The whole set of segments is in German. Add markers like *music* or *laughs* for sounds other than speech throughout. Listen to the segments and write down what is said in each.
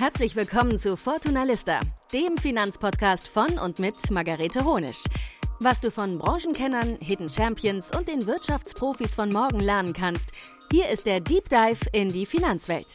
Herzlich willkommen zu Fortuna Lista, dem Finanzpodcast von und mit Margarete Honisch. Was du von Branchenkennern, Hidden Champions und den Wirtschaftsprofis von morgen lernen kannst, hier ist der Deep Dive in die Finanzwelt.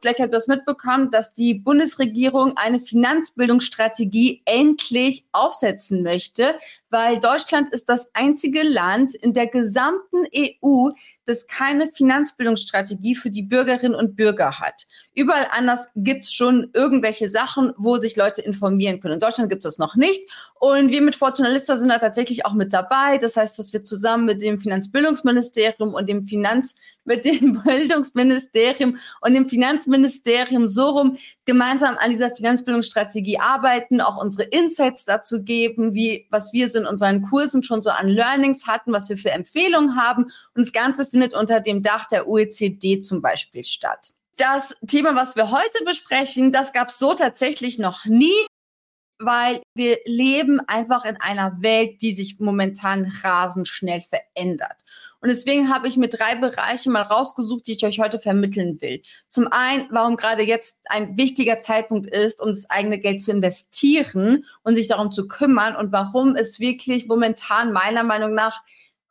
Vielleicht habt ihr das mitbekommen, dass die Bundesregierung eine Finanzbildungsstrategie endlich aufsetzen möchte, weil Deutschland ist das einzige Land in der gesamten EU, das keine Finanzbildungsstrategie für die Bürgerinnen und Bürger hat. Überall anders gibt es schon irgendwelche Sachen, wo sich Leute informieren können. In Deutschland gibt es das noch nicht. Und wir mit Fortuna Lista sind da tatsächlich auch mit dabei. Das heißt, dass wir zusammen mit dem Finanzbildungsministerium und dem Finanz, mit dem *laughs* Bildungsministerium und dem Finanzministerium so rum gemeinsam an dieser Finanzbildungsstrategie arbeiten, auch unsere Insights dazu geben, wie, was wir so in unseren Kursen schon so an Learnings hatten, was wir für Empfehlungen haben. Und das Ganze findet unter dem Dach der OECD zum Beispiel statt. Das Thema, was wir heute besprechen, das gab es so tatsächlich noch nie weil wir leben einfach in einer Welt, die sich momentan rasend schnell verändert. Und deswegen habe ich mir drei Bereiche mal rausgesucht, die ich euch heute vermitteln will. Zum einen, warum gerade jetzt ein wichtiger Zeitpunkt ist, um das eigene Geld zu investieren und sich darum zu kümmern und warum es wirklich momentan meiner Meinung nach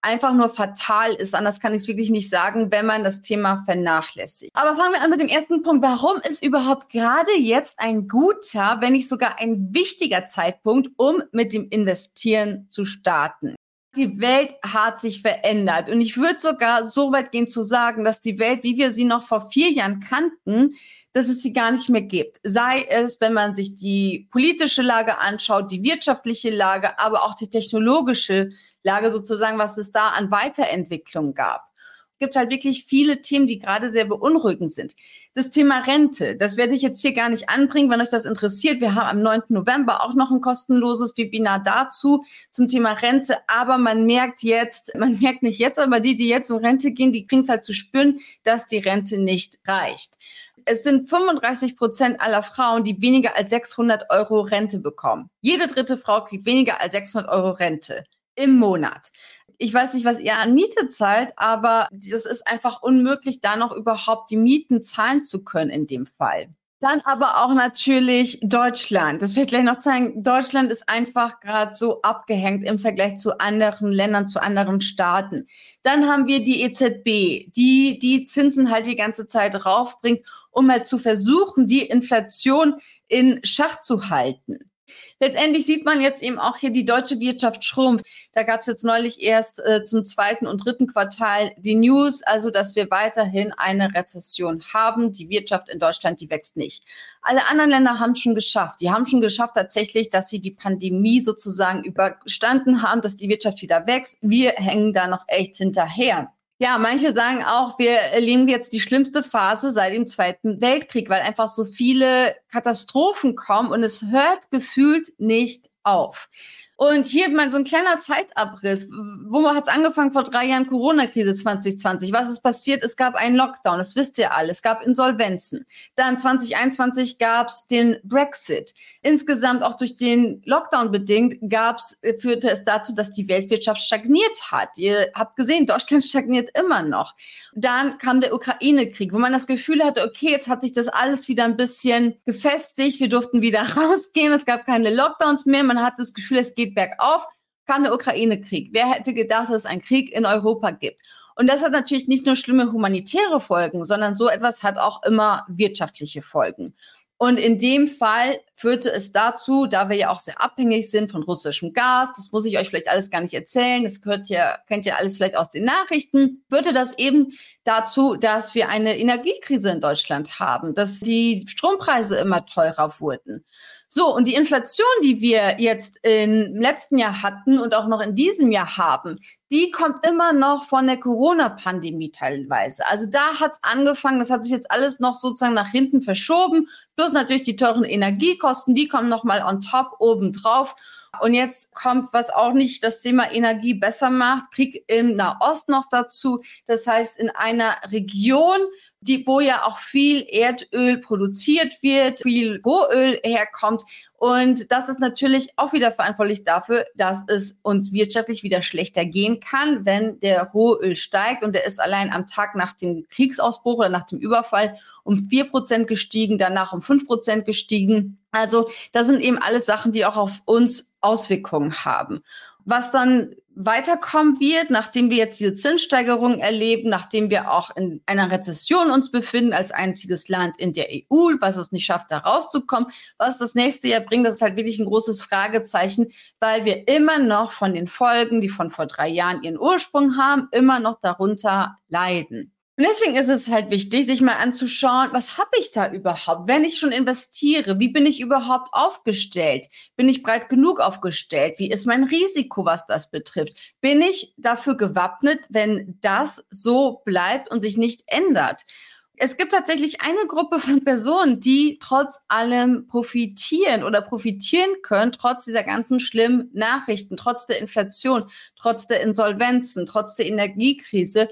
einfach nur fatal ist. Anders kann ich es wirklich nicht sagen, wenn man das Thema vernachlässigt. Aber fangen wir an mit dem ersten Punkt. Warum ist überhaupt gerade jetzt ein guter, wenn nicht sogar ein wichtiger Zeitpunkt, um mit dem Investieren zu starten? Die Welt hat sich verändert. Und ich würde sogar so weit gehen zu sagen, dass die Welt, wie wir sie noch vor vier Jahren kannten, dass es sie gar nicht mehr gibt. Sei es, wenn man sich die politische Lage anschaut, die wirtschaftliche Lage, aber auch die technologische Lage sozusagen, was es da an Weiterentwicklung gab. Es gibt halt wirklich viele Themen, die gerade sehr beunruhigend sind. Das Thema Rente, das werde ich jetzt hier gar nicht anbringen, wenn euch das interessiert. Wir haben am 9. November auch noch ein kostenloses Webinar dazu zum Thema Rente. Aber man merkt jetzt, *laughs* man merkt nicht jetzt, aber die, die jetzt in Rente gehen, die kriegen es halt zu spüren, dass die Rente nicht reicht es sind 35 Prozent aller Frauen, die weniger als 600 Euro Rente bekommen. Jede dritte Frau kriegt weniger als 600 Euro Rente im Monat. Ich weiß nicht, was ihr an Miete zahlt, aber das ist einfach unmöglich, da noch überhaupt die Mieten zahlen zu können in dem Fall. Dann aber auch natürlich Deutschland. Das will ich gleich noch zeigen. Deutschland ist einfach gerade so abgehängt im Vergleich zu anderen Ländern, zu anderen Staaten. Dann haben wir die EZB, die die Zinsen halt die ganze Zeit raufbringt, um mal zu versuchen, die Inflation in Schach zu halten. Letztendlich sieht man jetzt eben auch hier, die deutsche Wirtschaft schrumpft. Da gab es jetzt neulich erst äh, zum zweiten und dritten Quartal die News, also dass wir weiterhin eine Rezession haben. Die Wirtschaft in Deutschland, die wächst nicht. Alle anderen Länder haben schon geschafft. Die haben schon geschafft tatsächlich, dass sie die Pandemie sozusagen überstanden haben, dass die Wirtschaft wieder wächst. Wir hängen da noch echt hinterher. Ja, manche sagen auch, wir erleben jetzt die schlimmste Phase seit dem Zweiten Weltkrieg, weil einfach so viele Katastrophen kommen und es hört gefühlt nicht auf. Und hier mal so ein kleiner Zeitabriss. Wo hat es angefangen vor drei Jahren? Corona-Krise 2020. Was ist passiert? Es gab einen Lockdown, das wisst ihr alle. Es gab Insolvenzen. Dann 2021 gab es den Brexit. Insgesamt auch durch den Lockdown bedingt gab's, führte es dazu, dass die Weltwirtschaft stagniert hat. Ihr habt gesehen, Deutschland *laughs* stagniert immer noch. Dann kam der Ukraine-Krieg, wo man das Gefühl hatte, okay, jetzt hat sich das alles wieder ein bisschen gefestigt. Wir durften wieder *laughs* rausgehen. Es gab keine Lockdowns mehr. Man hat das Gefühl, es geht bergauf, kam der Ukraine-Krieg. Wer hätte gedacht, dass es einen Krieg in Europa gibt? Und das hat natürlich nicht nur schlimme humanitäre Folgen, sondern so etwas hat auch immer wirtschaftliche Folgen. Und in dem Fall führte es dazu, da wir ja auch sehr abhängig sind von russischem Gas, das muss ich euch vielleicht alles gar nicht erzählen, das gehört ja, kennt ihr alles vielleicht aus den Nachrichten, führte das eben dazu, dass wir eine Energiekrise in Deutschland haben, dass die Strompreise immer teurer wurden. So, und die Inflation, die wir jetzt im letzten Jahr hatten und auch noch in diesem Jahr haben, die kommt immer noch von der Corona-Pandemie teilweise. Also da hat's angefangen, das hat sich jetzt alles noch sozusagen nach hinten verschoben, plus natürlich die teuren Energiekosten, die kommen nochmal on top oben drauf. Und jetzt kommt, was auch nicht das Thema Energie besser macht, Krieg im Nahost noch dazu. Das heißt, in einer Region, die, wo ja auch viel Erdöl produziert wird, viel Rohöl herkommt. Und das ist natürlich auch wieder verantwortlich dafür, dass es uns wirtschaftlich wieder schlechter gehen kann, wenn der Rohöl steigt. Und der ist allein am Tag nach dem Kriegsausbruch oder nach dem Überfall um vier Prozent gestiegen, danach um fünf Prozent gestiegen. Also das sind eben alles Sachen, die auch auf uns Auswirkungen haben. Was dann weiterkommen wird, nachdem wir jetzt diese Zinssteigerung erleben, nachdem wir auch in einer Rezession uns befinden als einziges Land in der EU, was es nicht schafft, da rauszukommen, was das nächste Jahr bringt, das ist halt wirklich ein großes Fragezeichen, weil wir immer noch von den Folgen, die von vor drei Jahren ihren Ursprung haben, immer noch darunter leiden. Und deswegen ist es halt wichtig, sich mal anzuschauen, was habe ich da überhaupt? Wenn ich schon investiere, wie bin ich überhaupt aufgestellt? Bin ich breit genug aufgestellt? Wie ist mein Risiko, was das betrifft? Bin ich dafür gewappnet, wenn das so bleibt und sich nicht ändert? Es gibt tatsächlich eine Gruppe von Personen, die trotz allem profitieren oder profitieren können, trotz dieser ganzen schlimmen Nachrichten, trotz der Inflation, trotz der Insolvenzen, trotz der Energiekrise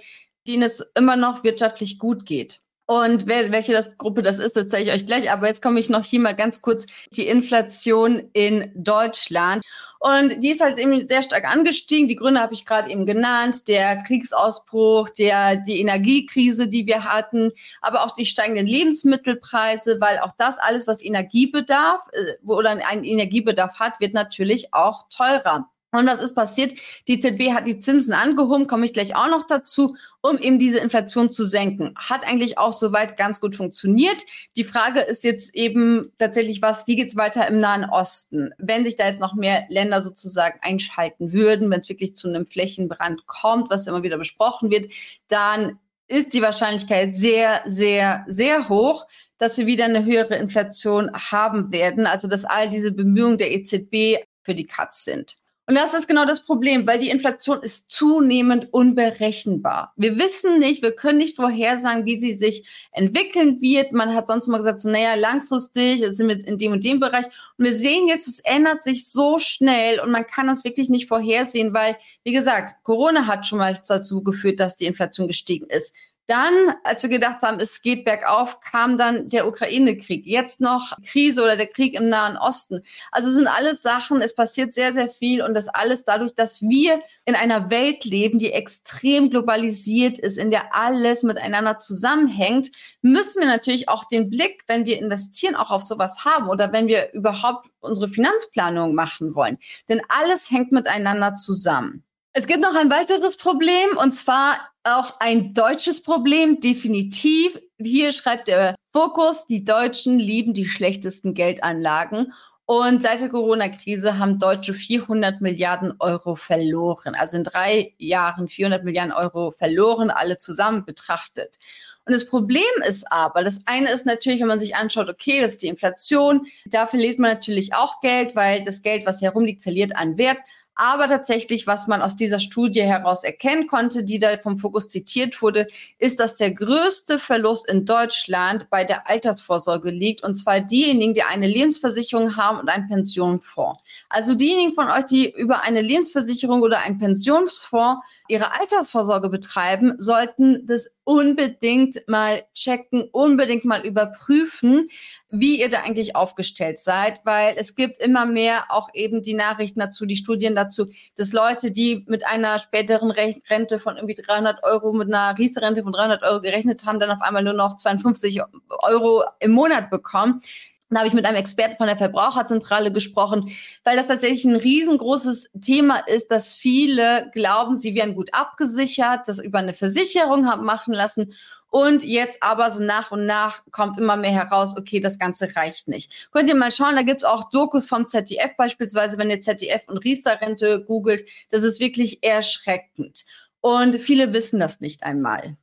denen es immer noch wirtschaftlich gut geht. Und wer, welche das Gruppe das ist, das zeige ich euch gleich. Aber jetzt komme ich noch hier mal ganz kurz die Inflation in Deutschland. Und die ist halt eben sehr stark angestiegen. Die Gründe habe ich gerade eben genannt. Der Kriegsausbruch, der, die Energiekrise, die wir hatten, aber auch die steigenden Lebensmittelpreise, weil auch das alles, was Energiebedarf äh, oder einen Energiebedarf hat, wird natürlich auch teurer. Und was ist passiert? Die ZB hat die Zinsen angehoben, komme ich gleich auch noch dazu, um eben diese Inflation zu senken. Hat eigentlich auch soweit ganz gut funktioniert. Die Frage ist jetzt eben tatsächlich was, wie geht's weiter im Nahen Osten? Wenn sich da jetzt noch mehr Länder sozusagen einschalten würden, wenn es wirklich zu einem Flächenbrand kommt, was immer wieder besprochen wird, dann ist die Wahrscheinlichkeit sehr, sehr, sehr hoch, dass wir wieder eine höhere Inflation haben werden. Also dass all diese Bemühungen der EZB für die Katz sind. Und das ist genau das Problem, weil die Inflation ist zunehmend unberechenbar. Wir wissen nicht, wir können nicht vorhersagen, wie sie sich entwickeln wird. Man hat sonst immer gesagt, so, naja, langfristig sind wir in dem und dem Bereich. Und wir sehen jetzt, es ändert sich so schnell und man kann das wirklich nicht vorhersehen, weil, wie gesagt, Corona hat schon mal dazu geführt, dass die Inflation gestiegen ist. Dann, als wir gedacht haben, es geht bergauf, kam dann der Ukraine-Krieg. Jetzt noch Krise oder der Krieg im Nahen Osten. Also sind alles Sachen, es passiert sehr, sehr viel und das alles dadurch, dass wir in einer Welt leben, die extrem globalisiert ist, in der alles miteinander zusammenhängt, müssen wir natürlich auch den Blick, wenn wir investieren, auch auf sowas haben oder wenn wir überhaupt unsere Finanzplanung machen wollen. Denn alles hängt miteinander zusammen. Es gibt noch ein weiteres Problem und zwar auch ein deutsches Problem, definitiv. Hier schreibt der Fokus, die Deutschen lieben die schlechtesten Geldanlagen. Und seit der Corona-Krise haben Deutsche 400 Milliarden Euro verloren. Also in drei Jahren 400 Milliarden Euro verloren, alle zusammen betrachtet. Und das Problem ist aber, das eine ist natürlich, wenn man sich anschaut, okay, das ist die Inflation, da verliert man natürlich auch Geld, weil das Geld, was herumliegt, verliert an Wert. Aber tatsächlich, was man aus dieser Studie heraus erkennen konnte, die da vom Fokus zitiert wurde, ist, dass der größte Verlust in Deutschland bei der Altersvorsorge liegt. Und zwar diejenigen, die eine Lebensversicherung haben und einen Pensionsfonds. Also diejenigen von euch, die über eine Lebensversicherung oder einen Pensionsfonds ihre Altersvorsorge betreiben, sollten das unbedingt mal checken, unbedingt mal überprüfen, wie ihr da eigentlich aufgestellt seid, weil es gibt immer mehr auch eben die Nachrichten dazu, die Studien dazu, dass Leute, die mit einer späteren Rente von irgendwie 300 Euro, mit einer Riester-Rente von 300 Euro gerechnet haben, dann auf einmal nur noch 52 Euro im Monat bekommen. Da habe ich mit einem Experten von der Verbraucherzentrale gesprochen, weil das tatsächlich ein riesengroßes Thema ist, dass viele glauben, sie wären gut abgesichert, das über eine Versicherung haben machen lassen und jetzt aber so nach und nach kommt immer mehr heraus, okay, das Ganze reicht nicht. Könnt ihr mal schauen, da gibt's auch Dokus vom ZDF beispielsweise, wenn ihr ZDF und Riester-Rente googelt, das ist wirklich erschreckend. Und viele wissen das nicht einmal.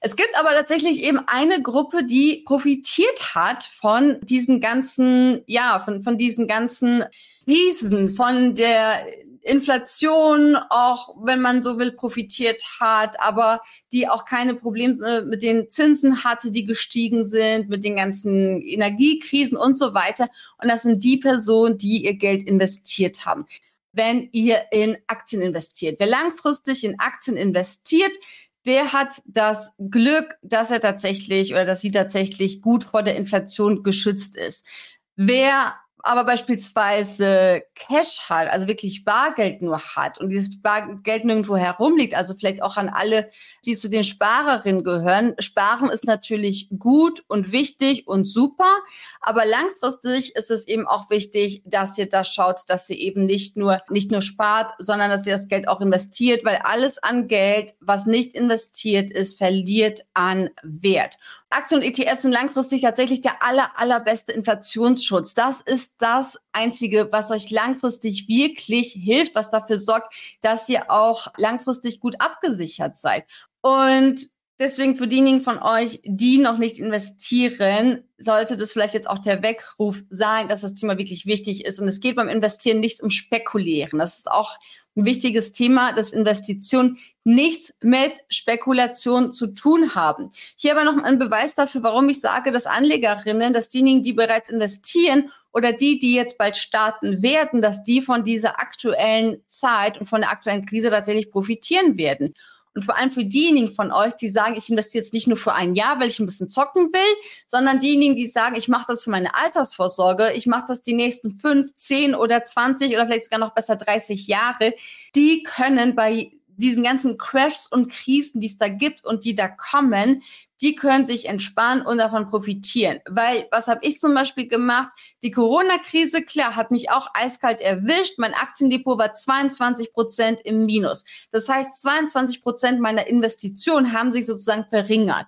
Es gibt aber tatsächlich eben eine Gruppe, die profitiert hat von diesen ganzen, ja, von, von diesen ganzen Riesen, von der Inflation auch, wenn man so will, profitiert hat, aber die auch keine Probleme mit den Zinsen hatte, die gestiegen sind, mit den ganzen Energiekrisen und so weiter. Und das sind die Personen, die ihr Geld investiert haben. Wenn ihr in Aktien investiert. Wer langfristig in Aktien investiert, der hat das Glück, dass er tatsächlich oder dass sie tatsächlich gut vor der Inflation geschützt ist. Wer aber beispielsweise Cash hat, also wirklich Bargeld nur hat und dieses Bargeld nirgendwo herumliegt, also vielleicht auch an alle, die zu den Sparerinnen gehören. Sparen ist natürlich gut und wichtig und super, aber langfristig ist es eben auch wichtig, dass ihr da schaut, dass ihr eben nicht nur, nicht nur spart, sondern dass ihr das Geld auch investiert, weil alles an Geld, was nicht investiert ist, verliert an Wert. Aktien und ETFs sind langfristig tatsächlich der aller, allerbeste Inflationsschutz. Das ist das Einzige, was euch langfristig wirklich hilft, was dafür sorgt, dass ihr auch langfristig gut abgesichert seid. Und Deswegen für diejenigen von euch, die noch nicht investieren, sollte das vielleicht jetzt auch der Weckruf sein, dass das Thema wirklich wichtig ist. Und es geht beim Investieren nicht um Spekulieren. Das ist auch ein wichtiges Thema, dass Investitionen nichts mit Spekulation zu tun haben. Hier aber noch ein Beweis dafür, warum ich sage, dass Anlegerinnen, dass diejenigen, die bereits investieren oder die, die jetzt bald starten werden, dass die von dieser aktuellen Zeit und von der aktuellen Krise tatsächlich profitieren werden. Und vor allem für diejenigen von euch, die sagen, ich investiere jetzt nicht nur für ein Jahr, weil ich ein bisschen zocken will, sondern diejenigen, die sagen, ich mache das für meine Altersvorsorge, ich mache das die nächsten fünf, zehn oder zwanzig oder vielleicht sogar noch besser 30 Jahre, die können bei diesen ganzen Crashs und Krisen, die es da gibt und die da kommen, die können sich entspannen und davon profitieren. Weil, was habe ich zum Beispiel gemacht? Die Corona-Krise, klar, hat mich auch eiskalt erwischt. Mein Aktiendepot war 22 Prozent im Minus. Das heißt, 22 Prozent meiner Investitionen haben sich sozusagen verringert.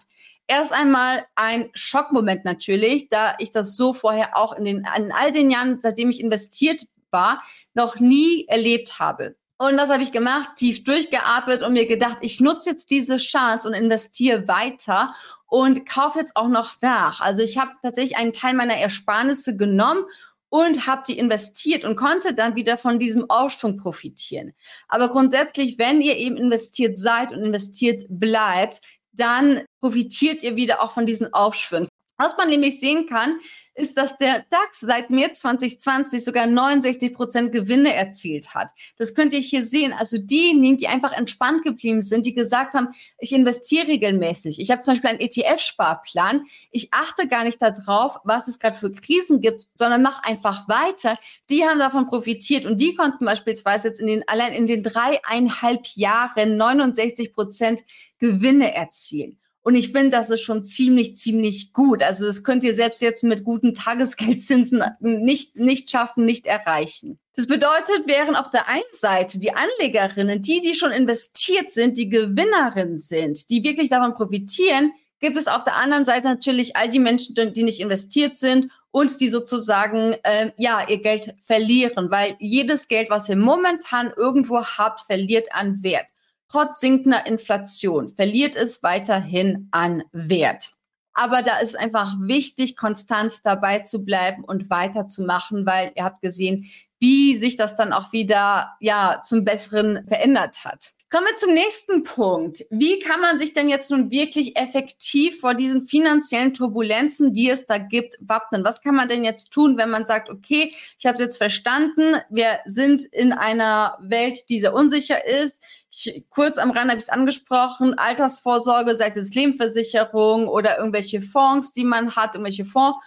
Erst einmal ein Schockmoment natürlich, da ich das so vorher auch in, den, in all den Jahren, seitdem ich investiert war, noch nie erlebt habe. Und was habe ich gemacht? Tief durchgeatmet und mir gedacht, ich nutze jetzt diese Chance und investiere weiter und kaufe jetzt auch noch nach. Also ich habe tatsächlich einen Teil meiner Ersparnisse genommen und habe die investiert und konnte dann wieder von diesem Aufschwung profitieren. Aber grundsätzlich, wenn ihr eben investiert seid und investiert bleibt, dann profitiert ihr wieder auch von diesen Aufschwüngen. Was man nämlich sehen kann, ist, dass der DAX seit März 2020 sogar 69 Prozent Gewinne erzielt hat. Das könnt ihr hier sehen. Also diejenigen, die einfach entspannt geblieben sind, die gesagt haben, ich investiere regelmäßig. Ich habe zum Beispiel einen ETF-Sparplan. Ich achte gar nicht darauf, was es gerade für Krisen gibt, sondern mache einfach weiter. Die haben davon profitiert und die konnten beispielsweise jetzt in den, allein in den dreieinhalb Jahren 69 Prozent Gewinne erzielen. Und ich finde, das ist schon ziemlich, ziemlich gut. Also das könnt ihr selbst jetzt mit guten Tagesgeldzinsen nicht, nicht schaffen, nicht erreichen. Das bedeutet, während auf der einen Seite die Anlegerinnen, die, die schon investiert sind, die Gewinnerinnen sind, die wirklich davon profitieren, gibt es auf der anderen Seite natürlich all die Menschen, die nicht investiert sind und die sozusagen äh, ja ihr Geld verlieren, weil jedes Geld, was ihr momentan irgendwo habt, verliert an Wert trotz sinkender Inflation verliert es weiterhin an Wert. Aber da ist einfach wichtig, konstant dabei zu bleiben und weiterzumachen, weil ihr habt gesehen, wie sich das dann auch wieder ja zum Besseren verändert hat. Kommen wir zum nächsten Punkt. Wie kann man sich denn jetzt nun wirklich effektiv vor diesen finanziellen Turbulenzen, die es da gibt, wappnen? Was kann man denn jetzt tun, wenn man sagt, okay, ich habe es jetzt verstanden, wir sind in einer Welt, die sehr unsicher ist. Ich, kurz am Rand habe ich es angesprochen, Altersvorsorge, sei es jetzt Lebensversicherung oder irgendwelche Fonds, die man hat, irgendwelche Fonds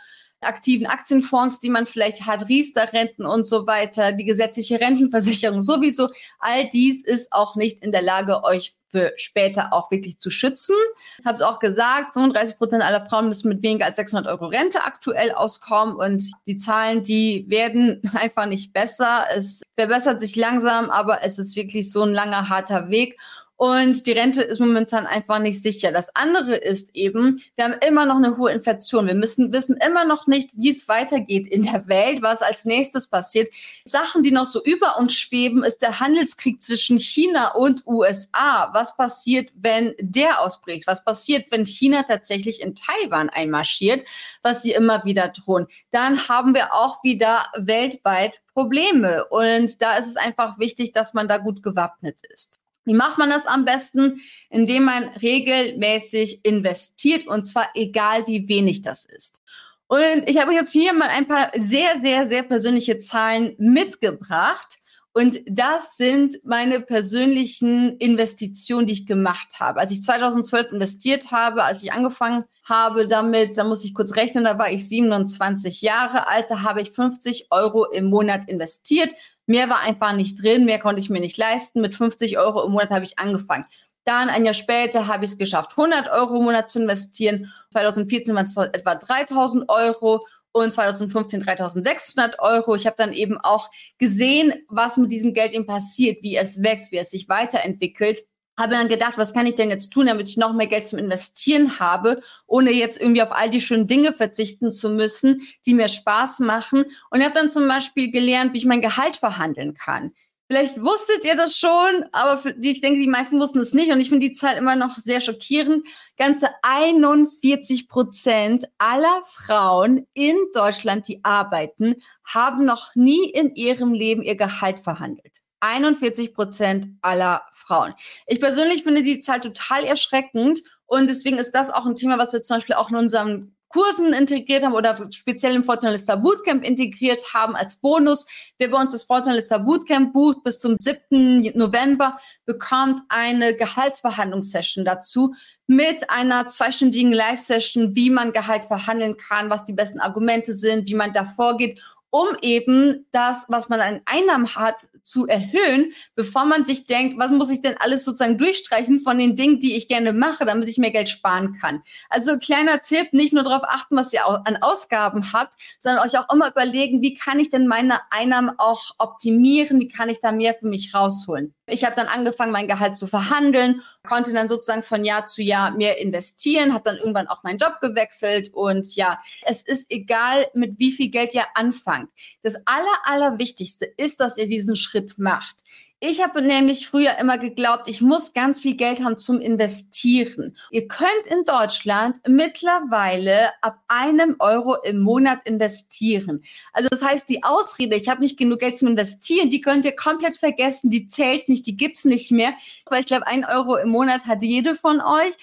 aktiven Aktienfonds, die man vielleicht hat, Riester-Renten und so weiter, die gesetzliche Rentenversicherung sowieso. All dies ist auch nicht in der Lage, euch für später auch wirklich zu schützen. Ich habe es auch gesagt, 35 Prozent aller Frauen müssen mit weniger als 600 Euro Rente aktuell auskommen und die Zahlen, die werden *laughs* einfach nicht besser. Es verbessert sich langsam, aber es ist wirklich so ein langer, harter Weg. Und die Rente ist momentan einfach nicht sicher. Das andere ist eben, wir haben immer noch eine hohe Inflation. Wir müssen wissen immer noch nicht, wie es weitergeht in der Welt, was als nächstes passiert. Sachen, die noch so über uns schweben, ist der Handelskrieg zwischen China und USA. Was passiert, wenn der ausbricht? Was passiert, wenn China tatsächlich in Taiwan einmarschiert, was sie immer wieder drohen? Dann haben wir auch wieder weltweit Probleme. Und da ist es einfach wichtig, dass man da gut gewappnet ist. Wie macht man das am besten? Indem man regelmäßig investiert und zwar egal wie wenig das ist. Und ich habe jetzt hier mal ein paar sehr, sehr, sehr persönliche Zahlen mitgebracht. Und das sind meine persönlichen Investitionen, die ich gemacht habe. Als ich 2012 investiert habe, als ich angefangen habe damit, da muss ich kurz rechnen, da war ich 27 Jahre alt, da habe ich 50 Euro im Monat investiert. Mehr war einfach nicht drin, mehr konnte ich mir nicht leisten. Mit 50 Euro im Monat habe ich angefangen. Dann ein Jahr später habe ich es geschafft, 100 Euro im Monat zu investieren. 2014 waren es etwa 3000 Euro und 2015 3600 Euro. Ich habe dann eben auch gesehen, was mit diesem Geld eben passiert, wie es wächst, wie es sich weiterentwickelt. Habe dann gedacht, was kann ich denn jetzt tun, damit ich noch mehr Geld zum Investieren habe, ohne jetzt irgendwie auf all die schönen Dinge verzichten zu müssen, die mir Spaß machen. Und habe dann zum Beispiel gelernt, wie ich mein Gehalt verhandeln kann. Vielleicht wusstet ihr das schon, aber für ich denke, die meisten wussten es nicht. Und ich finde die Zahl immer noch sehr schockierend. Ganze 41 Prozent aller Frauen in Deutschland, die arbeiten, haben noch nie in ihrem Leben ihr Gehalt verhandelt. 41 Prozent aller Frauen. Ich persönlich finde die Zahl total erschreckend. Und deswegen ist das auch ein Thema, was wir zum Beispiel auch in unserem Kursen integriert haben oder speziell im Fortunalista Bootcamp integriert haben als Bonus. Wer bei uns das Fortunalista Bootcamp bucht bis zum 7. November, bekommt eine Gehaltsverhandlungssession dazu mit einer zweistündigen Live-Session, wie man Gehalt verhandeln kann, was die besten Argumente sind, wie man da vorgeht, um eben das, was man an Einnahmen hat, zu erhöhen, bevor man sich denkt, was muss ich denn alles sozusagen durchstreichen von den Dingen, die ich gerne mache, damit ich mehr Geld sparen kann. Also kleiner Tipp, nicht nur darauf achten, was ihr an Ausgaben habt, sondern euch auch immer überlegen, wie kann ich denn meine Einnahmen auch optimieren, wie kann ich da mehr für mich rausholen. Ich habe dann angefangen, mein Gehalt zu verhandeln, konnte dann sozusagen von Jahr zu Jahr mehr investieren, habe dann irgendwann auch meinen Job gewechselt und ja, es ist egal, mit wie viel Geld ihr anfangt. Das Aller, Allerwichtigste ist, dass ihr diesen Schritt macht. Ich habe nämlich früher immer geglaubt, ich muss ganz viel Geld haben zum Investieren. Ihr könnt in Deutschland mittlerweile ab einem Euro im Monat investieren. Also das heißt, die Ausrede, ich habe nicht genug Geld zum Investieren, die könnt ihr komplett vergessen, die zählt nicht, die gibt's nicht mehr. Weil ich glaube, ein Euro im Monat hat jede von euch.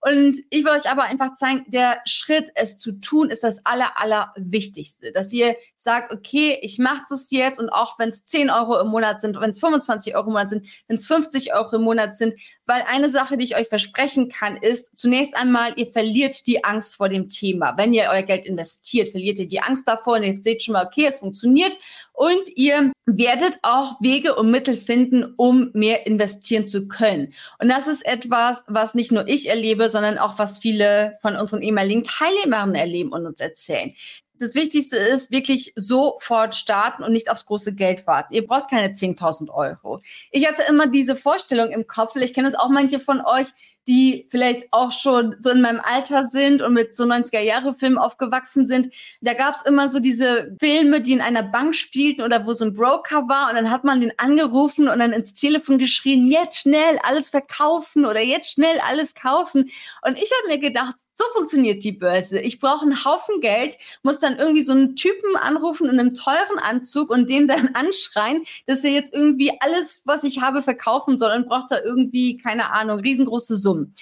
Und ich will euch aber einfach zeigen, der Schritt, es zu tun, ist das aller, aller Wichtigste. Dass ihr sagt, okay, ich mache das jetzt und auch wenn es 10 Euro im Monat sind, wenn es 25 Euro im Monat sind, wenn es 50 Euro im Monat sind, weil eine Sache, die ich euch versprechen kann, ist zunächst einmal, ihr verliert die Angst vor dem Thema. Wenn ihr euer Geld investiert, verliert ihr die Angst davor und ihr seht schon mal, okay, es funktioniert und ihr werdet auch Wege und Mittel finden, um mehr investieren zu können. Und das ist etwas, was nicht nur ich erlebe, sondern auch was viele von unseren ehemaligen Teilnehmern erleben und uns erzählen. Das Wichtigste ist wirklich sofort starten und nicht aufs große Geld warten. Ihr braucht keine 10.000 Euro. Ich hatte immer diese Vorstellung im Kopf, vielleicht kennen es auch manche von euch, die vielleicht auch schon so in meinem Alter sind und mit so 90er-Jahre-Filmen aufgewachsen sind. Da gab es immer so diese Filme, die in einer Bank spielten oder wo so ein Broker war und dann hat man den angerufen und dann ins Telefon geschrien, jetzt schnell alles verkaufen oder jetzt schnell alles kaufen. Und ich habe mir gedacht, so funktioniert die Börse. Ich brauche einen Haufen Geld, muss dann irgendwie so einen Typen anrufen in einem teuren Anzug und dem dann *laughs* anschreien, dass er jetzt irgendwie alles, was ich habe, verkaufen soll und braucht da irgendwie, keine Ahnung, riesengroße Summen.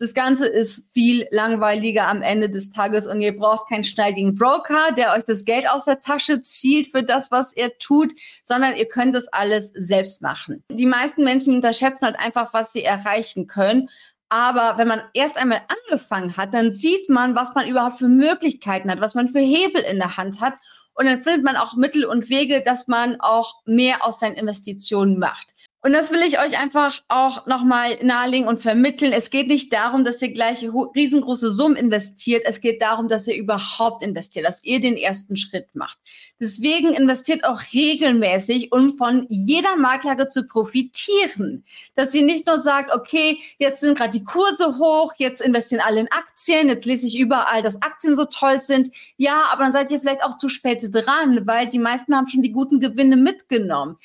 Das Ganze ist viel langweiliger am Ende des Tages und ihr braucht keinen schneidigen Broker, der euch das Geld aus der Tasche zieht für das, was er tut, sondern ihr könnt das alles selbst machen. Die meisten Menschen unterschätzen halt einfach, was sie erreichen können. Aber wenn man erst einmal angefangen hat, dann sieht man, was man überhaupt für Möglichkeiten hat, was man für Hebel in der Hand hat. Und dann findet man auch Mittel und Wege, dass man auch mehr aus seinen Investitionen macht. Und das will ich euch einfach auch nochmal nahelegen und vermitteln. Es geht nicht darum, dass ihr gleich riesengroße Summen investiert. Es geht darum, dass ihr überhaupt investiert, dass ihr den ersten Schritt macht. Deswegen investiert auch regelmäßig, um von jeder Marktlage zu profitieren. Dass ihr nicht nur sagt, okay, jetzt sind gerade die Kurse hoch, jetzt investieren alle in Aktien, jetzt lese ich überall, dass Aktien so toll sind. Ja, aber dann seid ihr vielleicht auch zu spät dran, weil die meisten haben schon die guten Gewinne mitgenommen.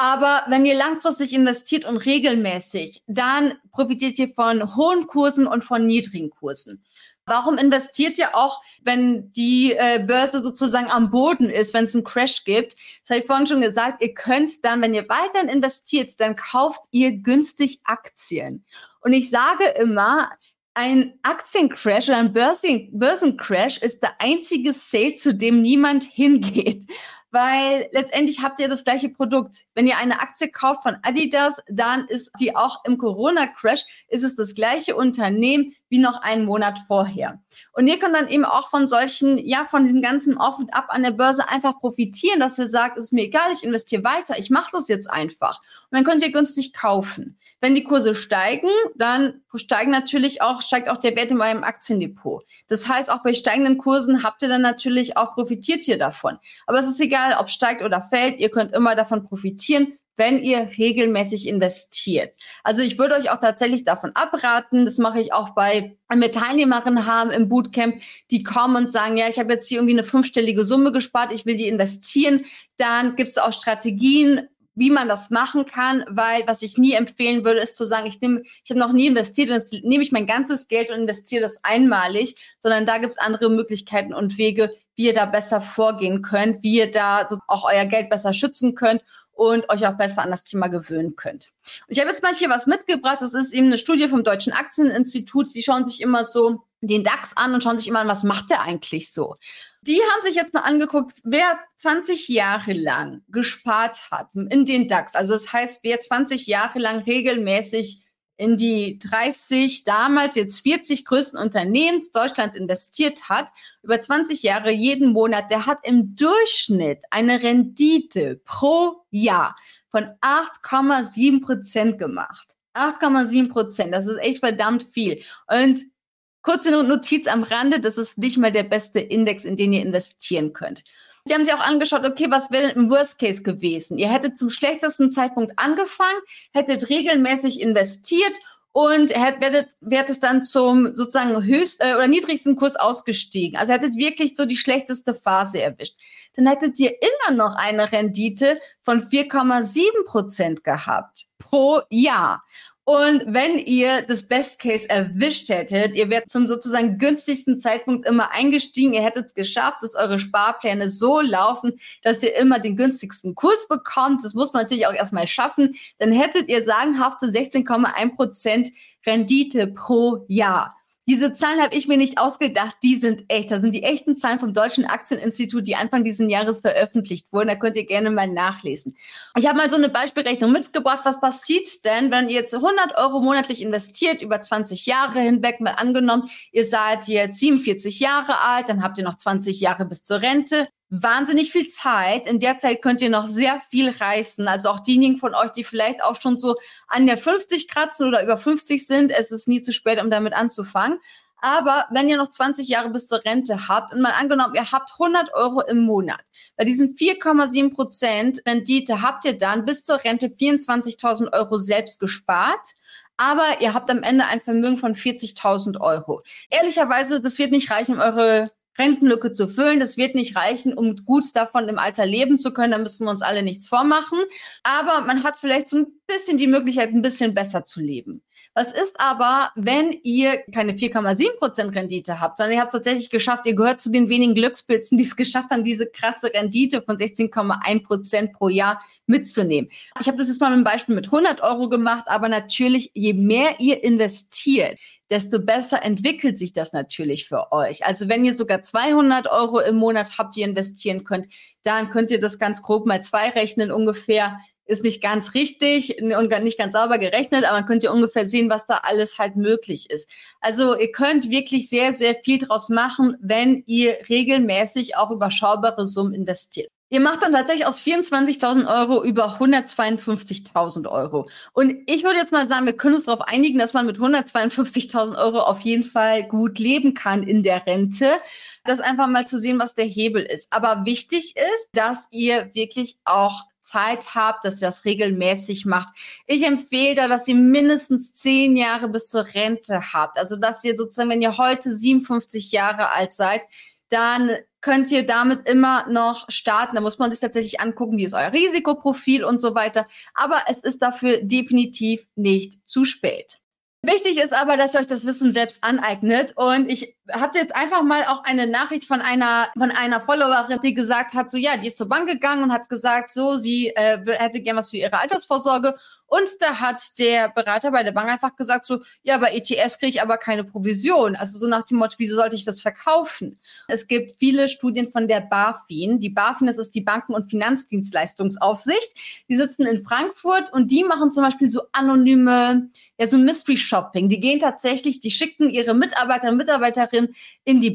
Aber wenn ihr langfristig investiert und regelmäßig, dann profitiert ihr von hohen Kursen und von niedrigen Kursen. Warum investiert ihr auch, wenn die äh, Börse sozusagen am Boden ist, wenn es einen Crash gibt? Das habe ich vorhin schon gesagt, ihr könnt dann, wenn ihr weiterhin investiert, dann kauft ihr günstig Aktien. Und ich sage immer, ein Aktiencrash oder ein Börsen Börsencrash ist der einzige Sale, zu dem niemand hingeht weil letztendlich habt ihr das gleiche Produkt. Wenn ihr eine Aktie kauft von Adidas, dann ist die auch im Corona-Crash, ist es das gleiche Unternehmen wie noch einen Monat vorher. Und ihr könnt dann eben auch von solchen, ja, von diesem ganzen Auf und Ab an der Börse einfach profitieren, dass ihr sagt, ist mir egal, ich investiere weiter, ich mache das jetzt einfach. Und dann könnt ihr günstig kaufen. Wenn die Kurse steigen, dann steigen natürlich auch, steigt auch der Wert in eurem Aktiendepot. Das heißt, auch bei steigenden Kursen habt ihr dann natürlich auch profitiert hier davon. Aber es ist egal, ob steigt oder fällt, ihr könnt immer davon profitieren, wenn ihr regelmäßig investiert. Also ich würde euch auch tatsächlich davon abraten, das mache ich auch bei, wir Teilnehmerinnen haben im Bootcamp, die kommen und sagen, ja, ich habe jetzt hier irgendwie eine fünfstellige Summe gespart, ich will die investieren, dann gibt es auch Strategien, wie man das machen kann, weil was ich nie empfehlen würde, ist zu sagen, ich nehme, ich habe noch nie investiert und jetzt nehme ich mein ganzes Geld und investiere das einmalig, sondern da gibt es andere Möglichkeiten und Wege, wie ihr da besser vorgehen könnt, wie ihr da so auch euer Geld besser schützen könnt und euch auch besser an das Thema gewöhnen könnt. Und ich habe jetzt mal hier was mitgebracht. Das ist eben eine Studie vom Deutschen Aktieninstitut. Sie schauen sich immer so den DAX an und schauen sich immer an, was macht der eigentlich so. Die haben sich jetzt mal angeguckt, wer 20 Jahre lang gespart hat in den DAX. Also das heißt, wer 20 Jahre lang regelmäßig in die 30, damals jetzt 40 größten Unternehmens Deutschland investiert hat, über 20 Jahre jeden Monat, der hat im Durchschnitt eine Rendite pro Jahr von 8,7 Prozent gemacht. 8,7 Prozent, das ist echt verdammt viel. Und kurze Notiz am Rande, das ist nicht mal der beste Index, in den ihr investieren könnt. Sie haben sich auch angeschaut, okay, was wäre im Worst Case gewesen? Ihr hättet zum schlechtesten Zeitpunkt angefangen, hättet regelmäßig investiert und werdet, werdet dann zum sozusagen höchst äh, oder niedrigsten Kurs ausgestiegen. Also hättet wirklich so die schlechteste Phase erwischt. Dann hättet ihr immer noch eine Rendite von 4,7 Prozent gehabt pro Jahr. Und wenn ihr das Best Case erwischt hättet, ihr wärt zum sozusagen günstigsten Zeitpunkt immer eingestiegen, ihr hättet es geschafft, dass eure Sparpläne so laufen, dass ihr immer den günstigsten Kurs bekommt. Das muss man natürlich auch erstmal schaffen. Dann hättet ihr sagenhafte 16,1 Prozent Rendite pro Jahr. Diese Zahlen habe ich mir nicht ausgedacht, die sind echt. Das sind die echten Zahlen vom Deutschen Aktieninstitut, die Anfang dieses Jahres veröffentlicht wurden. Da könnt ihr gerne mal nachlesen. Ich habe mal so eine Beispielrechnung mitgebracht. Was passiert denn, wenn ihr jetzt 100 Euro monatlich investiert, über 20 Jahre hinweg, mal angenommen, ihr seid jetzt 47 Jahre alt, dann habt ihr noch 20 Jahre bis zur Rente wahnsinnig viel Zeit. In der Zeit könnt ihr noch sehr viel reißen. Also auch diejenigen von euch, die vielleicht auch schon so an der 50 kratzen oder über 50 sind, es ist nie zu spät, um damit anzufangen. Aber wenn ihr noch 20 Jahre bis zur Rente habt und mal angenommen, ihr habt 100 Euro im Monat, bei diesen 4,7 Prozent Rendite habt ihr dann bis zur Rente 24.000 Euro selbst gespart aber ihr habt am Ende ein Vermögen von 40.000 Euro. Ehrlicherweise, das wird nicht reichen, um eure Rentenlücke zu füllen. Das wird nicht reichen, um gut davon im Alter leben zu können. Da müssen wir uns alle nichts vormachen. Aber man hat vielleicht so ein bisschen die Möglichkeit, ein bisschen besser zu leben. Was ist aber, wenn ihr keine 4,7 Prozent Rendite habt, sondern ihr habt es tatsächlich geschafft, ihr gehört zu den wenigen Glückspilzen, die es *laughs* geschafft haben, diese krasse Rendite von 16,1 Prozent pro Jahr mitzunehmen. Ich habe das jetzt mal mit einem Beispiel mit 100 Euro gemacht, aber natürlich, je mehr ihr investiert, desto besser entwickelt sich das natürlich für euch. Also wenn ihr sogar 200 Euro im Monat habt, die ihr investieren könnt, dann könnt ihr das ganz grob mal zwei rechnen ungefähr ist nicht ganz richtig und nicht ganz sauber gerechnet, aber man könnt ihr ungefähr sehen, was da alles halt möglich ist. Also ihr könnt wirklich sehr, sehr viel draus machen, wenn ihr regelmäßig auch überschaubare Summen investiert. Ihr macht dann tatsächlich aus 24.000 Euro über 152.000 Euro. Und ich würde jetzt mal sagen, wir können uns darauf einigen, dass man mit 152.000 Euro auf jeden Fall gut leben kann in der Rente. Das einfach mal zu sehen, was der Hebel ist. Aber wichtig ist, dass ihr wirklich auch Zeit habt, dass ihr das regelmäßig macht. Ich empfehle da, dass ihr mindestens zehn Jahre bis zur Rente habt. Also, dass ihr sozusagen, wenn ihr heute 57 Jahre alt seid, dann könnt ihr damit immer noch starten. Da muss man sich tatsächlich angucken, wie ist euer Risikoprofil und so weiter. Aber es ist dafür definitiv nicht zu spät. Wichtig ist aber, dass ihr euch das Wissen selbst aneignet. Und ich habe jetzt einfach mal auch eine Nachricht von einer von einer Followerin, die gesagt hat, so ja, die ist zur Bank gegangen und hat gesagt, so sie äh, hätte gern was für ihre Altersvorsorge Und da hat der Berater bei der Bank einfach gesagt so, ja, bei ETFs kriege ich aber keine Provision. Also so nach dem Motto, wieso sollte ich das verkaufen? Es gibt viele Studien von der BaFin. Die BaFin, das ist die Banken- und Finanzdienstleistungsaufsicht. Die sitzen in Frankfurt und die machen zum Beispiel so anonyme ja so Mystery Shopping. Die gehen tatsächlich, die schicken ihre Mitarbeiter und Mitarbeiterinnen in die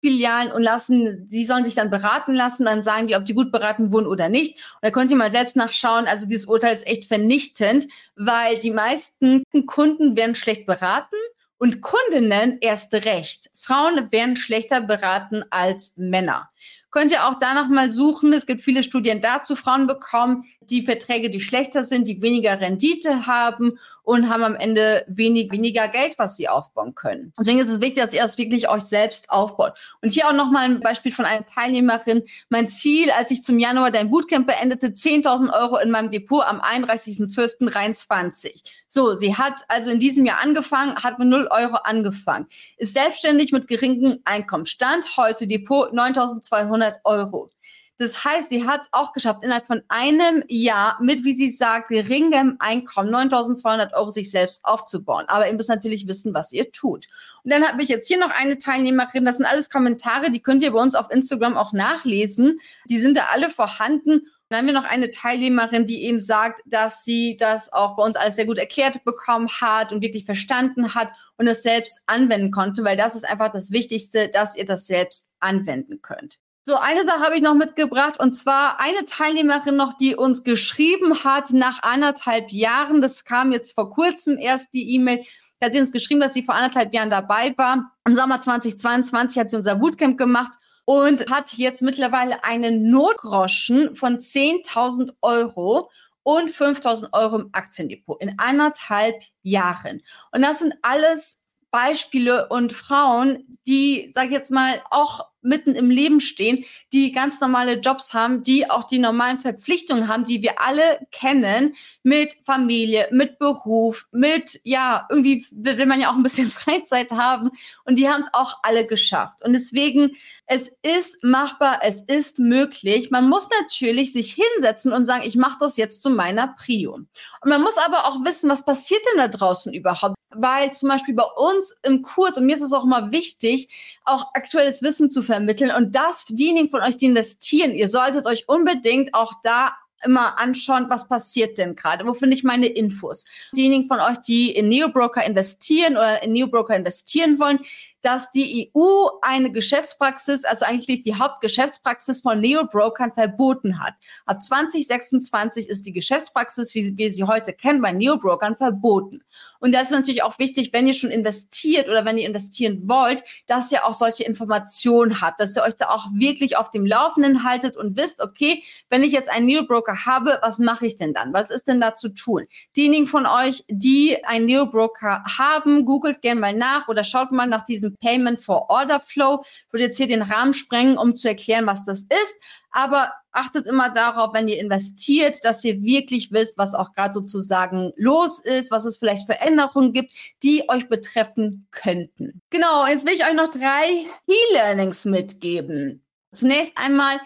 Bankfilialen und lassen, die sollen sich dann beraten lassen, dann sagen die, ob die gut beraten wurden oder nicht. Und da könnt ihr mal selbst nachschauen. Also dieses Urteil ist echt vernichtend, weil die meisten Kunden werden schlecht beraten und Kundinnen erst recht. Frauen werden schlechter beraten als Männer. Könnt ihr auch danach mal suchen. Es gibt viele Studien dazu. Frauen bekommen die Verträge, die schlechter sind, die weniger Rendite haben und haben am Ende wenig, weniger Geld, was sie aufbauen können. Deswegen ist es wichtig, dass ihr das wirklich euch selbst aufbaut. Und hier auch nochmal ein Beispiel von einer Teilnehmerin. Mein Ziel, als ich zum Januar dein Bootcamp beendete, 10.000 Euro in meinem Depot am 31.12.23. So, sie hat also in diesem Jahr angefangen, hat mit 0 Euro angefangen, ist selbstständig mit geringem Einkommen. Stand heute Depot 9.200 Euro. Das heißt, sie hat es auch geschafft, innerhalb von einem Jahr mit, wie sie sagt, geringem Einkommen 9.200 Euro sich selbst aufzubauen. Aber ihr müsst natürlich wissen, was ihr tut. Und dann habe ich jetzt hier noch eine Teilnehmerin. Das sind alles Kommentare, die könnt ihr bei uns auf Instagram auch nachlesen. Die sind da alle vorhanden. Dann haben wir noch eine Teilnehmerin, die eben sagt, dass sie das auch bei uns alles sehr gut erklärt bekommen hat und wirklich verstanden hat und es selbst anwenden konnte, weil das ist einfach das Wichtigste, dass ihr das selbst anwenden könnt. So, eine Sache habe ich noch mitgebracht und zwar eine Teilnehmerin noch, die uns geschrieben hat nach anderthalb Jahren. Das kam jetzt vor kurzem erst die E-Mail. Da hat sie uns geschrieben, dass sie vor anderthalb Jahren dabei war. Im Sommer 2022 hat sie unser Bootcamp gemacht und hat jetzt mittlerweile einen Notgroschen von 10.000 Euro und 5.000 Euro im Aktiendepot in anderthalb Jahren. Und das sind alles Beispiele und Frauen, die, sag ich jetzt mal, auch mitten im Leben stehen, die ganz normale Jobs haben, die auch die normalen Verpflichtungen haben, die wir alle kennen, mit Familie, mit Beruf, mit, ja, irgendwie will man ja auch ein bisschen *laughs* Freizeit haben. Und die haben es auch alle geschafft. Und deswegen, es ist machbar, es ist möglich. Man muss natürlich sich hinsetzen und sagen, ich mache das jetzt zu meiner Prio. Und man muss aber auch wissen, was passiert denn da draußen überhaupt? Weil zum Beispiel bei uns im Kurs, und mir ist es auch immer wichtig, auch aktuelles Wissen zu vermitteln. Und das, diejenigen von euch, die investieren, ihr solltet euch unbedingt auch da immer anschauen, was passiert denn gerade? Wo finde ich meine Infos? Diejenigen von euch, die in Neobroker investieren oder in Neobroker investieren wollen, dass die EU eine Geschäftspraxis, also eigentlich die Hauptgeschäftspraxis von Neobrokern verboten hat. Ab 2026 ist die Geschäftspraxis, wie wir sie heute kennen, bei Neobrokern verboten. Und das ist natürlich auch wichtig, wenn ihr schon investiert oder wenn ihr investieren wollt, dass ihr auch solche Informationen habt, dass ihr euch da auch wirklich auf dem Laufenden haltet und wisst, okay, wenn ich jetzt einen Neobroker habe, was mache ich denn dann? Was ist denn da zu tun? Diejenigen von euch, die einen Neobroker haben, googelt gerne mal nach oder schaut mal nach diesem Payment for Order Flow. Ich würde jetzt hier den Rahmen sprengen, um zu erklären, was das ist. Aber achtet immer darauf, wenn ihr investiert, dass ihr wirklich wisst, was auch gerade sozusagen los ist, was es vielleicht für Änderungen gibt, die euch betreffen könnten. Genau, jetzt will ich euch noch drei E-Learnings mitgeben. Zunächst einmal,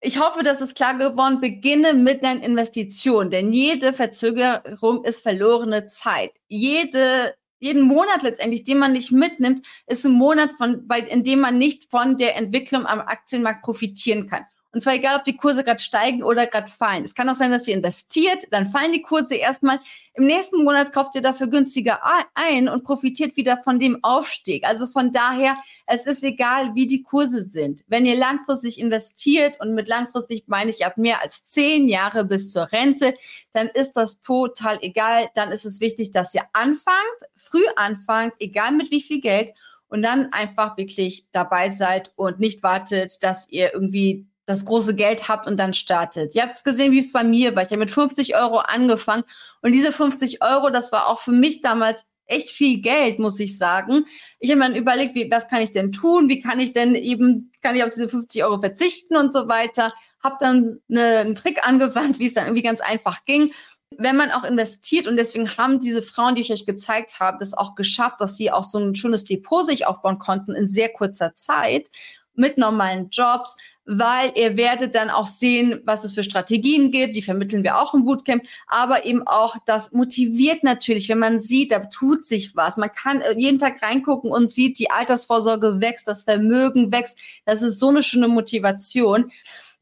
ich hoffe, das ist klar geworden. Beginne mit deinen Investitionen, denn jede Verzögerung ist verlorene Zeit. Jede jeden Monat letztendlich, den man nicht mitnimmt, ist ein Monat, von, bei, in dem man nicht von der Entwicklung am Aktienmarkt profitieren kann. Und zwar egal, ob die Kurse gerade steigen oder gerade fallen. Es kann auch sein, dass ihr investiert, dann fallen die Kurse erstmal. Im nächsten Monat kauft ihr dafür günstiger ein und profitiert wieder von dem Aufstieg. Also von daher, es ist egal, wie die Kurse sind. Wenn ihr langfristig investiert und mit langfristig meine ich ab mehr als zehn Jahre bis zur Rente, dann ist das total egal. Dann ist es wichtig, dass ihr anfangt, früh anfangt, egal mit wie viel Geld und dann einfach wirklich dabei seid und nicht wartet, dass ihr irgendwie das große Geld habt und dann startet. Ihr habt es gesehen, wie es bei mir war. Ich habe mit 50 Euro angefangen und diese 50 Euro, das war auch für mich damals echt viel Geld, muss ich sagen. Ich habe mir dann überlegt, wie, was kann ich denn tun? Wie kann ich denn eben, kann ich auf diese 50 Euro verzichten und so weiter? Hab dann eine, einen Trick angewandt, *laughs* wie es dann irgendwie ganz einfach ging. Wenn man auch investiert und deswegen haben diese Frauen, die ich euch gezeigt habe, das auch geschafft, dass sie auch so ein schönes Depot sich aufbauen konnten in sehr kurzer Zeit mit normalen Jobs, weil ihr werdet dann auch sehen, was es für Strategien gibt. Die vermitteln wir auch im Bootcamp, aber eben auch, das motiviert natürlich, wenn man sieht, da tut sich was. Man kann äh, jeden Tag reingucken und sieht, die Altersvorsorge wächst, das Vermögen wächst. Das ist so eine schöne Motivation.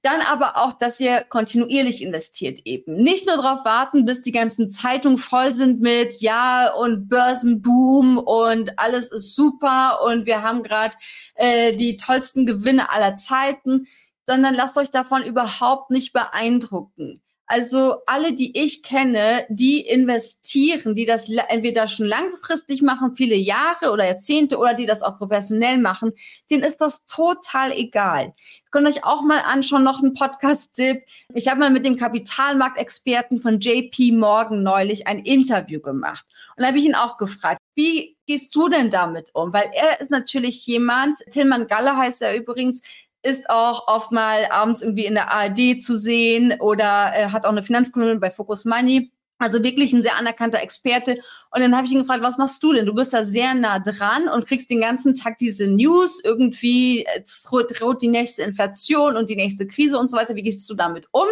Dann aber auch, dass ihr kontinuierlich investiert eben. Nicht nur darauf warten, bis die ganzen Zeitungen voll sind mit Ja und Börsenboom und alles ist super und wir haben gerade äh, die tollsten Gewinne aller Zeiten, sondern lasst euch davon überhaupt nicht beeindrucken. Also alle, die ich kenne, die investieren, die das entweder schon langfristig machen, viele Jahre oder Jahrzehnte, oder die das auch professionell machen, denen ist das total egal. Ihr könnt euch auch mal anschauen, noch ein Podcast-Tipp. Ich habe mal mit dem Kapitalmarktexperten von JP Morgan neulich ein Interview gemacht. Und da habe ich ihn auch gefragt, wie gehst du denn damit um? Weil er ist natürlich jemand, Tillmann Galle heißt er übrigens, ist auch oft mal abends irgendwie in der ARD zu sehen oder äh, hat auch eine Finanzkolumne bei Focus Money. Also wirklich ein sehr anerkannter Experte. Und dann habe ich ihn gefragt, was machst du denn? Du bist ja sehr nah dran und kriegst den ganzen Tag diese News. Irgendwie es droht, droht die nächste Inflation und die nächste Krise und so weiter. Wie gehst du damit um?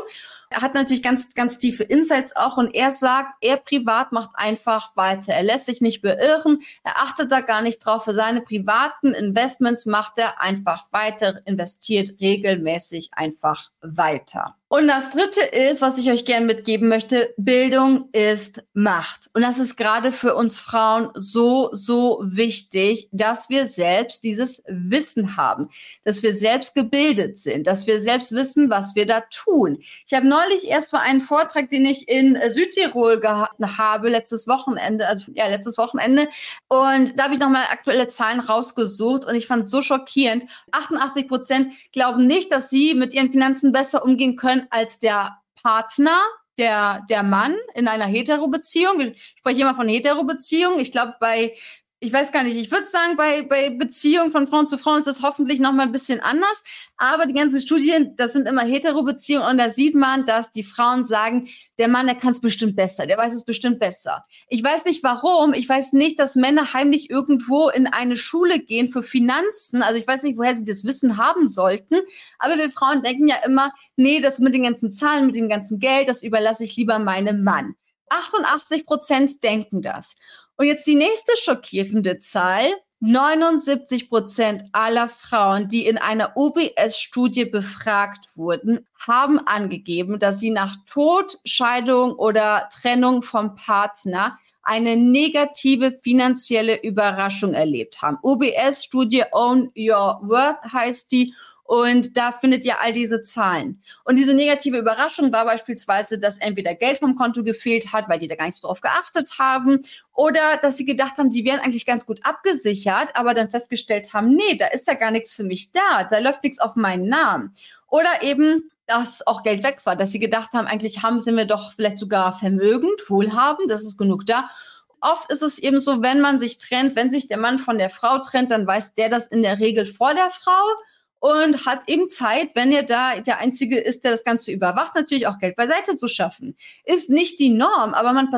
Er hat natürlich ganz, ganz tiefe Insights auch und er sagt, er privat macht einfach weiter. Er lässt sich nicht beirren. Er achtet da gar nicht drauf. Für seine privaten Investments macht er einfach weiter, investiert regelmäßig einfach weiter. Und das dritte ist, was ich euch gerne mitgeben möchte, Bildung ist Macht. Und das ist gerade für uns Frauen so, so wichtig, dass wir selbst dieses Wissen haben, dass wir selbst gebildet sind, dass wir selbst wissen, was wir da tun. Ich habe neulich erst für einen Vortrag, den ich in Südtirol gehabt habe, letztes Wochenende, also ja, letztes Wochenende. Und da habe ich nochmal aktuelle Zahlen rausgesucht und ich fand es so schockierend. 88 Prozent glauben nicht, dass sie mit ihren Finanzen besser umgehen können als der Partner, der, der Mann in einer Hetero-Beziehung. Ich spreche immer von Hetero-Beziehung. Ich glaube, bei ich weiß gar nicht, ich würde sagen, bei, bei Beziehungen von Frauen zu Frauen ist das hoffentlich noch mal ein bisschen anders. Aber die ganzen Studien, das sind immer Hetero-Beziehungen und da sieht man, dass die Frauen sagen, der Mann, der kann es bestimmt besser, der weiß es bestimmt besser. Ich weiß nicht warum, ich weiß nicht, dass Männer heimlich irgendwo in eine Schule gehen für Finanzen. Also ich weiß nicht, woher sie das Wissen haben sollten. Aber wir Frauen denken ja immer, nee, das mit den ganzen Zahlen, mit dem ganzen Geld, das überlasse ich lieber meinem Mann. 88 Prozent denken das. Und jetzt die nächste schockierende Zahl. 79 Prozent aller Frauen, die in einer OBS-Studie befragt wurden, haben angegeben, dass sie nach Tod, Scheidung oder Trennung vom Partner eine negative finanzielle Überraschung erlebt haben. OBS-Studie Own Your Worth heißt die und da findet ihr all diese Zahlen. Und diese negative Überraschung war beispielsweise, dass entweder Geld vom Konto gefehlt hat, weil die da gar nicht so drauf geachtet haben, oder dass sie gedacht haben, die wären eigentlich ganz gut abgesichert, aber dann festgestellt haben, nee, da ist ja gar nichts für mich da, da läuft nichts auf meinen Namen. Oder eben, dass auch Geld weg war, dass sie gedacht haben, eigentlich haben, sind wir doch vielleicht sogar vermögend, wohlhabend, das ist genug da oft ist es eben so, wenn man sich trennt, wenn sich der Mann von der Frau trennt, dann weiß der das in der Regel vor der Frau und hat eben Zeit, wenn er da der Einzige ist, der das Ganze überwacht, natürlich auch Geld beiseite zu schaffen. Ist nicht die Norm, aber man,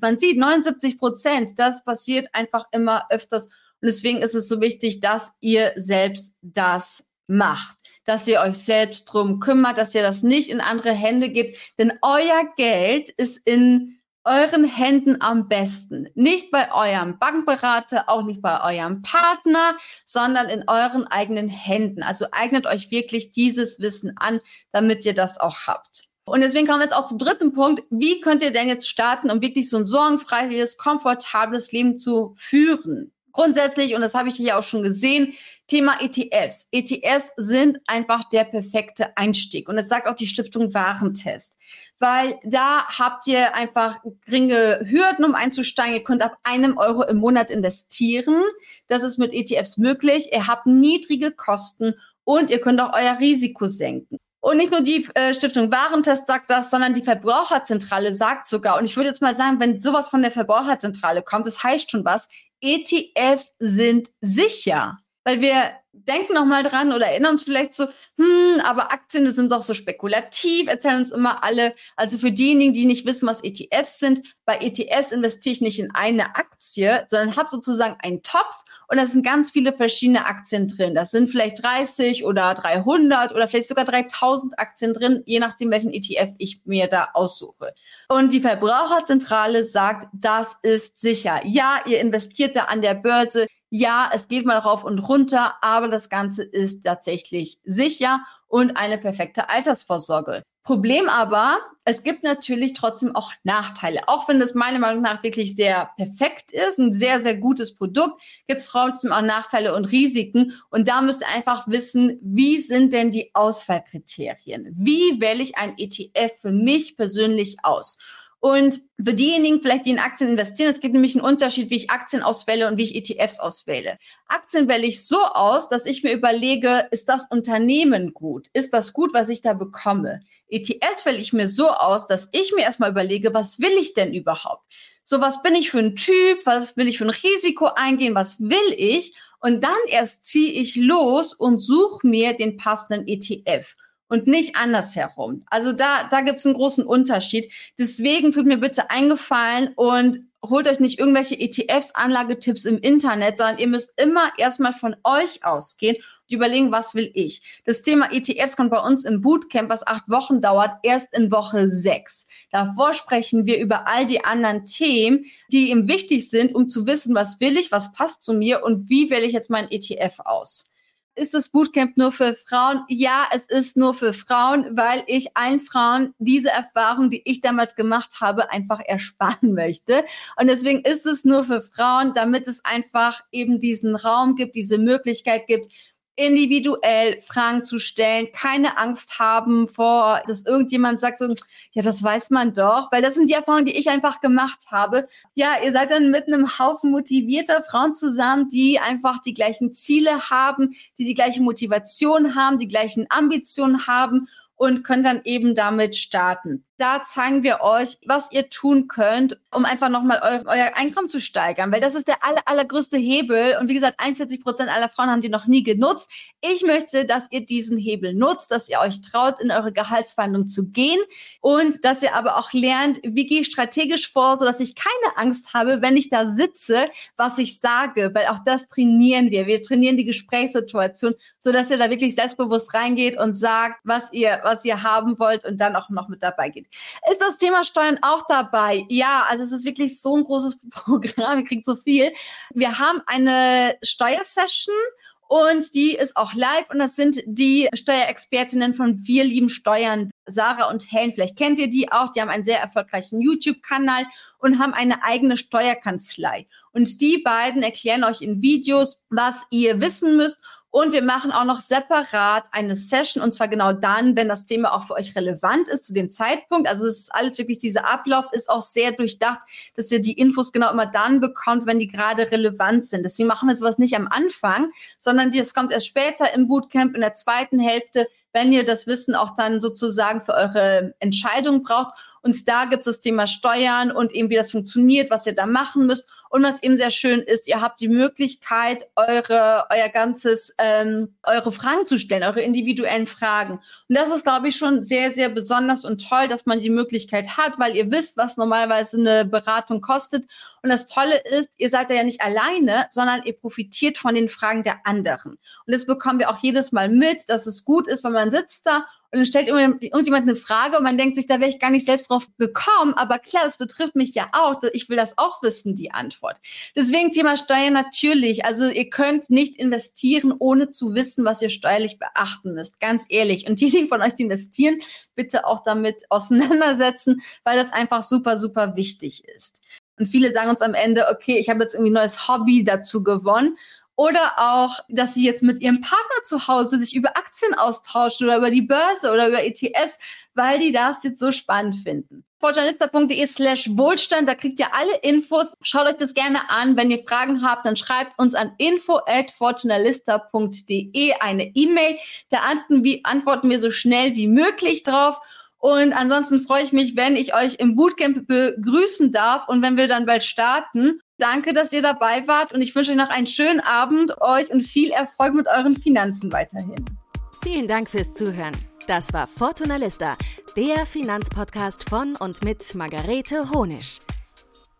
man sieht 79 Prozent, das passiert einfach immer öfters. Und deswegen ist es so wichtig, dass ihr selbst das macht, dass ihr euch selbst drum kümmert, dass ihr das nicht in andere Hände gebt, denn euer Geld ist in euren Händen am besten. Nicht bei eurem Bankberater, auch nicht bei eurem Partner, sondern in euren eigenen Händen. Also eignet euch wirklich dieses Wissen an, damit ihr das auch habt. Und deswegen kommen wir jetzt auch zum dritten Punkt. Wie könnt ihr denn jetzt starten, um wirklich so ein sorgenfreies, komfortables Leben zu führen? Grundsätzlich, und das habe ich hier auch schon gesehen, Thema ETFs. ETFs sind einfach der perfekte Einstieg. Und das sagt auch die Stiftung Warentest. Weil da habt ihr einfach geringe Hürden, um einzusteigen. Ihr könnt ab einem Euro im Monat investieren. Das ist mit ETFs möglich. Ihr habt niedrige Kosten und ihr könnt auch euer Risiko senken. Und nicht nur die äh, Stiftung Warentest sagt das, sondern die Verbraucherzentrale sagt sogar, und ich würde jetzt mal sagen, wenn sowas von der Verbraucherzentrale kommt, das heißt schon was, ETFs sind sicher. Weil wir denken noch mal dran oder erinnern uns vielleicht so, hm, aber Aktien das sind doch so spekulativ, erzählen uns immer alle. Also für diejenigen, die nicht wissen, was ETFs sind, bei ETFs investiere ich nicht in eine Aktie, sondern habe sozusagen einen Topf und da sind ganz viele verschiedene Aktien drin. Das sind vielleicht 30 oder 300 oder vielleicht sogar 3000 Aktien drin, je nachdem, welchen ETF ich mir da aussuche. Und die Verbraucherzentrale sagt, das ist sicher. Ja, ihr investiert da an der Börse ja, es geht mal rauf und runter, aber das Ganze ist tatsächlich sicher und eine perfekte Altersvorsorge. Problem aber, es gibt natürlich trotzdem auch Nachteile. Auch wenn das meiner Meinung nach wirklich sehr perfekt ist, ein sehr, sehr gutes Produkt, gibt es trotzdem auch Nachteile und Risiken. Und da müsst ihr einfach wissen, wie sind denn die Auswahlkriterien? Wie wähle ich ein ETF für mich persönlich aus? Und für diejenigen vielleicht, die in Aktien investieren, es gibt nämlich einen Unterschied, wie ich Aktien auswähle und wie ich ETFs auswähle. Aktien wähle ich so aus, dass ich mir überlege, ist das Unternehmen gut? Ist das gut, was ich da bekomme? ETFs wähle ich mir so aus, dass ich mir erstmal überlege, was will ich denn überhaupt? So, was bin ich für ein Typ? Was will ich für ein Risiko eingehen? Was will ich? Und dann erst ziehe ich los und suche mir den passenden ETF und nicht andersherum. Also da, da gibt es einen großen Unterschied. Deswegen tut mir bitte eingefallen und holt euch nicht irgendwelche ETFs, Anlagetipps im Internet, sondern ihr müsst immer erstmal von euch ausgehen und überlegen, was will ich. Das Thema ETFs kommt bei uns im Bootcamp, was acht Wochen dauert, erst in Woche sechs. Davor sprechen wir über all die anderen Themen, die ihm wichtig sind, um zu wissen, was will ich, was passt zu mir und wie wähle ich jetzt meinen ETF aus ist das Bootcamp nur für Frauen? Ja, es ist nur für Frauen, weil ich allen Frauen diese Erfahrung, die ich damals gemacht habe, einfach ersparen *laughs* möchte. Und deswegen ist es nur für Frauen, damit es einfach eben diesen Raum gibt, diese Möglichkeit gibt, individuell Fragen zu stellen, keine Angst haben vor, dass irgendjemand sagt so, ja, das weiß man doch, weil das sind die Erfahrungen, die ich einfach gemacht habe. Ja, ihr seid dann mit einem Haufen motivierter Frauen zusammen, die einfach die gleichen Ziele haben, die die gleiche Motivation haben, die gleichen Ambitionen haben und könnt dann eben damit starten. Da zeigen wir euch, was ihr tun könnt, um einfach nochmal eu euer Einkommen zu steigern, weil das ist der aller, allergrößte Hebel. Und wie gesagt, 41 Prozent aller Frauen haben die noch nie genutzt. Ich möchte, dass ihr diesen Hebel nutzt, dass ihr euch traut, in eure Gehaltsverhandlung zu gehen und dass ihr aber auch lernt, wie gehe ich strategisch vor, sodass ich keine Angst habe, wenn ich da sitze, was ich sage, weil auch das trainieren wir. Wir trainieren die Gesprächssituation, sodass ihr da wirklich selbstbewusst reingeht und sagt, was ihr, was ihr haben wollt und dann auch noch mit dabei geht. Ist das Thema Steuern auch dabei? Ja, also es ist wirklich so ein großes *laughs* Programm, ihr kriegt so viel. Wir haben eine Steuersession und die ist auch live und das sind die Steuerexpertinnen von Wir lieben Steuern, Sarah und Helen. Vielleicht kennt ihr die auch. Die haben einen sehr erfolgreichen YouTube-Kanal und haben eine eigene Steuerkanzlei. Und die beiden erklären euch in Videos, was ihr wissen müsst und wir machen auch noch separat eine Session und zwar genau dann, wenn das Thema auch für euch relevant ist zu dem Zeitpunkt. Also es ist alles wirklich, dieser Ablauf ist auch sehr durchdacht, dass ihr die Infos genau immer dann bekommt, wenn die gerade relevant sind. Deswegen machen wir sowas nicht am Anfang, sondern das kommt erst später im Bootcamp in der zweiten Hälfte, wenn ihr das Wissen auch dann sozusagen für eure Entscheidung braucht. Und da gibt es das Thema Steuern und eben wie das funktioniert, was ihr da machen müsst. Und was eben sehr schön ist, ihr habt die Möglichkeit, eure, euer ganzes, ähm, eure Fragen zu stellen, eure individuellen Fragen. Und das ist, glaube ich, schon sehr, sehr besonders und toll, dass man die Möglichkeit hat, weil ihr wisst, was normalerweise eine Beratung kostet. Und das Tolle ist, ihr seid ja nicht alleine, sondern ihr profitiert von den Fragen der anderen. Und das bekommen wir auch jedes Mal mit, dass es gut ist, wenn man sitzt da und dann stellt irgendjemand eine Frage und man denkt sich, da wäre ich gar nicht selbst drauf gekommen. Aber klar, das betrifft mich ja auch. Ich will das auch wissen, die Antwort. Deswegen Thema Steuern natürlich. Also ihr könnt nicht investieren, ohne zu wissen, was ihr steuerlich beachten müsst. Ganz ehrlich. Und diejenigen von euch, die investieren, bitte auch damit auseinandersetzen, weil das einfach super, super wichtig ist. Und viele sagen uns am Ende, okay, ich habe jetzt irgendwie ein neues Hobby dazu gewonnen. Oder auch, dass sie jetzt mit ihrem Partner zu Hause sich über Aktien austauschen oder über die Börse oder über ETFs, weil die das jetzt so spannend finden. Fortunalista.de slash Wohlstand, da kriegt ihr alle Infos. Schaut euch das gerne an. Wenn ihr Fragen habt, dann schreibt uns an info at fortunalista.de eine E-Mail. Da antworten wir so schnell wie möglich drauf. Und ansonsten freue ich mich, wenn ich euch im Bootcamp begrüßen darf und wenn wir dann bald starten. Danke, dass ihr dabei wart und ich wünsche euch noch einen schönen Abend euch und viel Erfolg mit euren Finanzen weiterhin. Vielen Dank fürs Zuhören. Das war Fortuna Lista, der Finanzpodcast von und mit Margarete Honisch.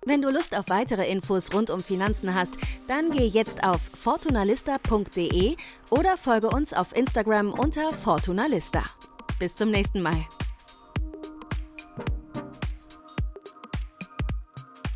Wenn du Lust auf weitere Infos rund um Finanzen hast, dann geh jetzt auf fortunalista.de oder folge uns auf Instagram unter Fortunalista. Bis zum nächsten Mal.